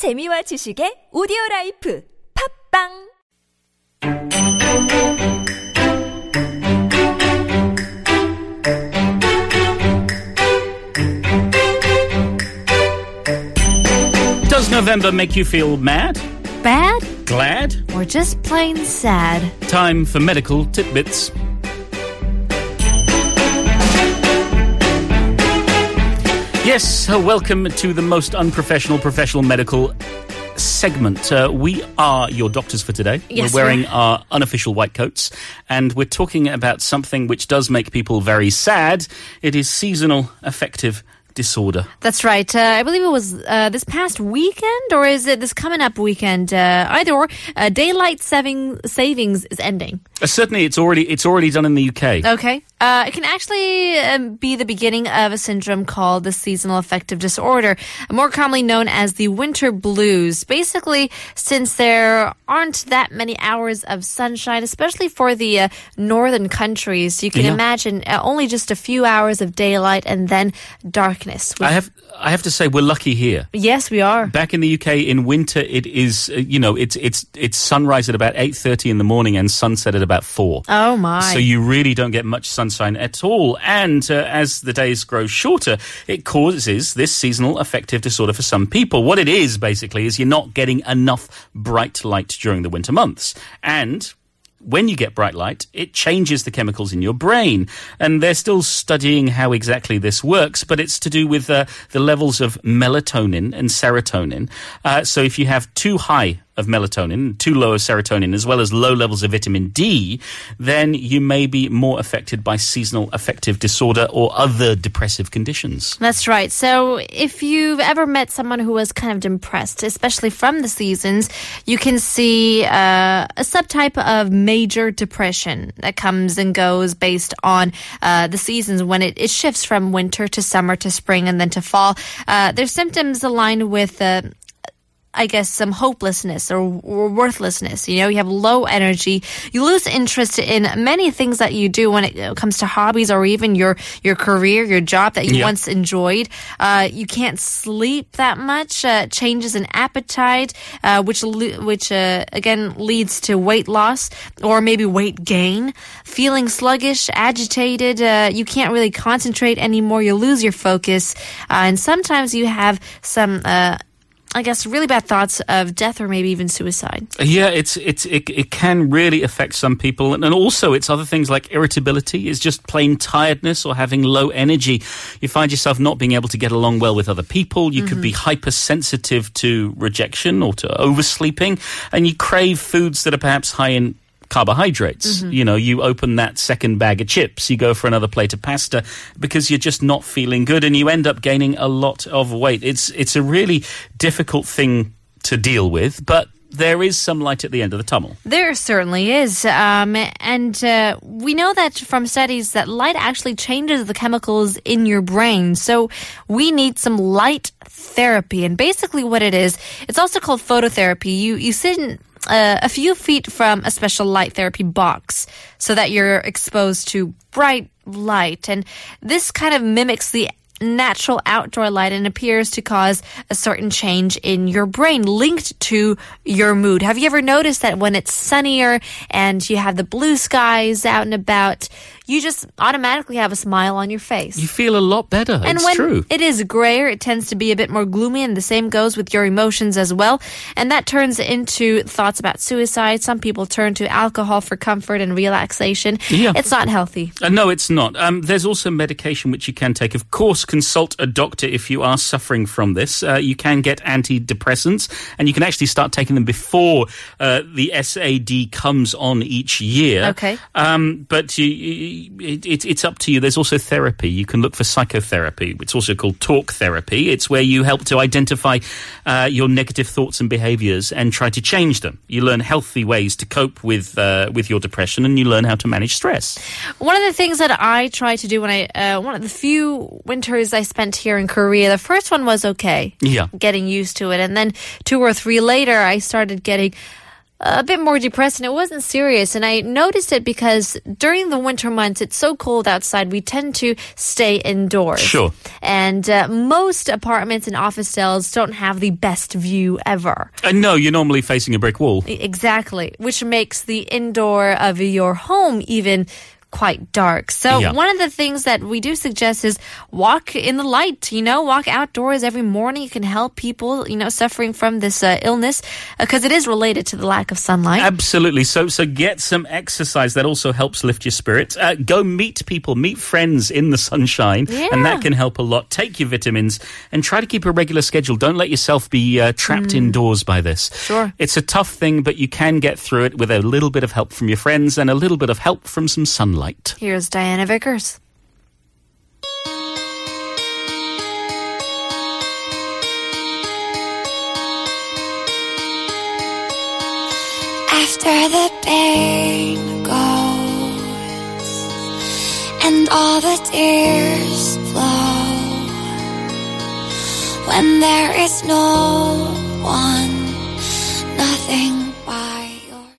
재미와 지식의 오디오 라이프 팟빵 Does November make you feel mad? Bad? Glad? Or just plain sad? Time for medical tidbits. Yes, uh, welcome to the most unprofessional professional medical segment. Uh, we are your doctors for today. Yes, we're wearing we are. our unofficial white coats, and we're talking about something which does make people very sad. It is seasonal affective disorder. That's right. Uh, I believe it was uh, this past weekend, or is it this coming up weekend? Uh, either or, uh, daylight saving savings is ending. Uh, certainly, it's already it's already done in the UK. Okay. Uh, it can actually um, be the beginning of a syndrome called the seasonal affective disorder, more commonly known as the winter blues. Basically, since there aren't that many hours of sunshine, especially for the uh, northern countries, you can Yeah. imagine uh, only just a few hours of daylight and then darkness. I have I have to say we're lucky here. yes, we are. Back in the UK in winter, it is uh, you know it's it's it's sunrise at about eight thirty in the morning and sunset at about four. Oh my. So you really don't get much sunshine at all, and uh, as the days grow shorter, it causes this seasonal affective disorder for some people. What it is basically is you're not getting enough bright light during the winter months, and when you get bright light, it changes the chemicals in your brain. And they're still studying how exactly this works, but it's to do with uh, the levels of melatonin and serotonin. Uh, so if you have too high of melatonin, too low of serotonin, as well as low levels of vitamin D, then you may be more affected by seasonal affective disorder or other depressive conditions. That's right. So if you've ever met someone who was kind of depressed, especially from the seasons, you can see uh, a subtype of major depression that comes and goes based on uh, the seasons when it, it shifts from winter to summer to spring and then to fall. Uh, their symptoms align with. Uh, I guess some hopelessness or, or worthlessness. You know, you have low energy. You lose interest in many things that you do when it comes to hobbies or even your your career, your job that you Yeah. once enjoyed. Uh, you can't sleep that much. Uh, changes in appetite, uh, which which uh, again leads to weight loss or maybe weight gain. Feeling sluggish, agitated. Uh, you can't really concentrate anymore. You lose your focus, uh, and sometimes you have some. I guess really bad thoughts of death or maybe even suicide. Yeah, it's it's it, it can really affect some people, and, and also it's other things like irritability, it's just plain tiredness or having low energy. You find yourself not being able to get along well with other people. You could be mm-hmm. hypersensitive to rejection or to oversleeping, and you crave foods that are perhaps high in carbohydrates. You know, you open that second bag of chips, you go for another plate of pasta because you're just not feeling good and you end up gaining a lot of weight. It's it's a really difficult thing to deal with, but there is some light at the end of the tunnel. There certainly is. Um, and uh, we know that from studies that light actually changes the chemicals in your brain. So we need some light therapy. And basically what it is, it's also called phototherapy. You, you sit in uh, a few feet from a special light therapy box so that you're exposed to bright light. And this kind of mimics the natural outdoor light and appears to cause a certain change in your brain linked to your mood. Have you ever noticed that when it's sunnier and you have the blue skies out and about, you just automatically have a smile on your face? You feel a lot better. and it's when true. it is grayer, it tends to be a bit more gloomy, and the same goes with your emotions as well. And that turns into thoughts about suicide. Some people turn to alcohol for comfort and relaxation. Yeah. It's not healthy. Uh, no, it's not. Um, there's also medication which you can take. Of course, consult a doctor if you are suffering from this. Uh, you can get antidepressants, and you can actually start taking them before uh, the SAD comes on each year. Okay. Um, but you, you, it, it, it's up to you. There's also therapy. You can look for psychotherapy. It's also called talk therapy. It's where you help to identify uh, your negative thoughts and behaviors and try to change them. You learn healthy ways to cope with uh, with your depression, and you learn how to manage stress. One of the things that I try to do when I, uh, one of the few winters I spent here in Korea, the first one was okay. Yeah. Getting used to it. And then two or three later, I started getting a bit more depressed and it wasn't serious. And I noticed it because during the winter months, it's so cold outside, we tend to stay indoors. Sure. And uh, most apartments and office cells don't have the best view ever. And Uh, no, you're normally facing a brick wall. Exactly, which makes the indoor of your home even quite dark. So Yeah. one of the things that we do suggest is walk in the light, you know, walk outdoors every morning. You can help people, you know, suffering from this uh, illness because it is related to the lack of sunlight. Absolutely. So, so get some exercise. That also helps lift your spirits. Uh, go meet people, meet friends in the sunshine, and that can help a lot. Take your vitamins and try to keep a regular schedule. Don't let yourself be uh, trapped indoors by this. Mm. Sure. It's a tough thing, but you can get through it with a little bit of help from your friends and a little bit of help from some sunlight. Here's Diana Vickers. After the pain goes and all the tears flow when there is no